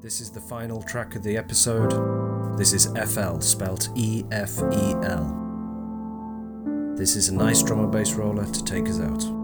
This is the final track of the episode. This is eFeL, spelt E F E L. This is a nice drum and bass roller to take us out.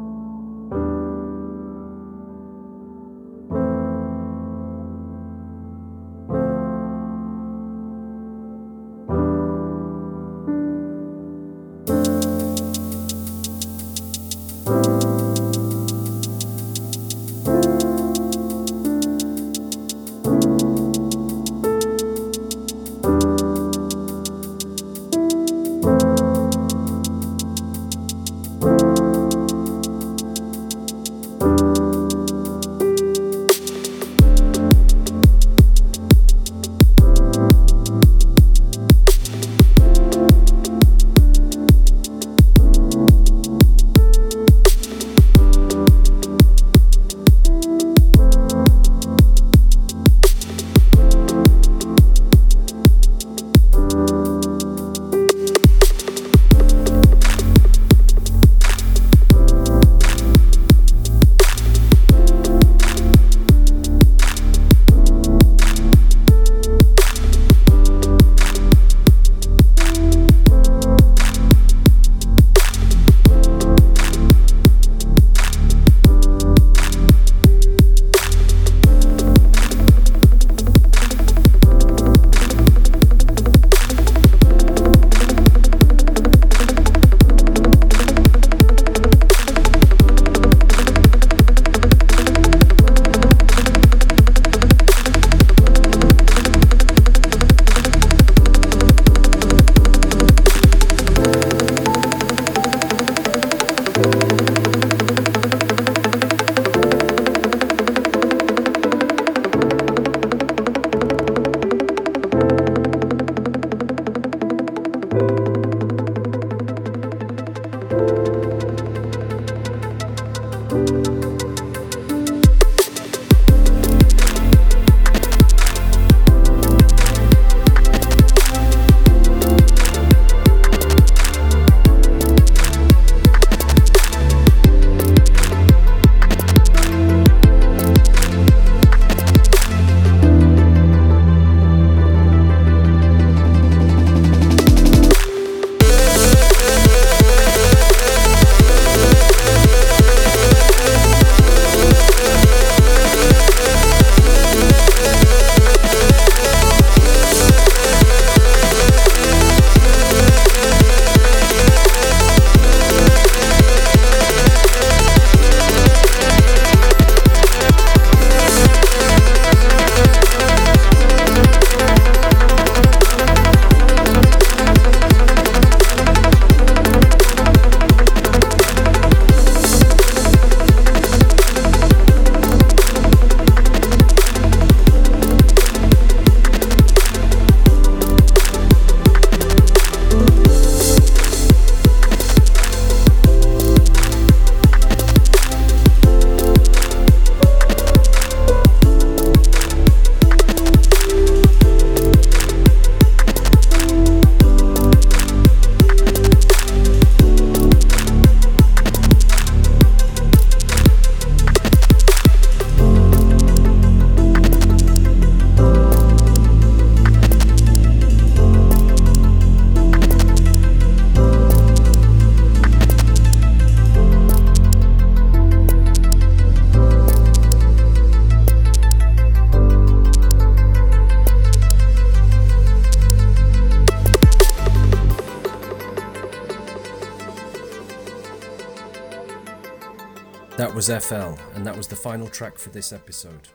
That was eFeL, and that was the final track for this episode.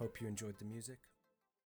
Hope you enjoyed the music.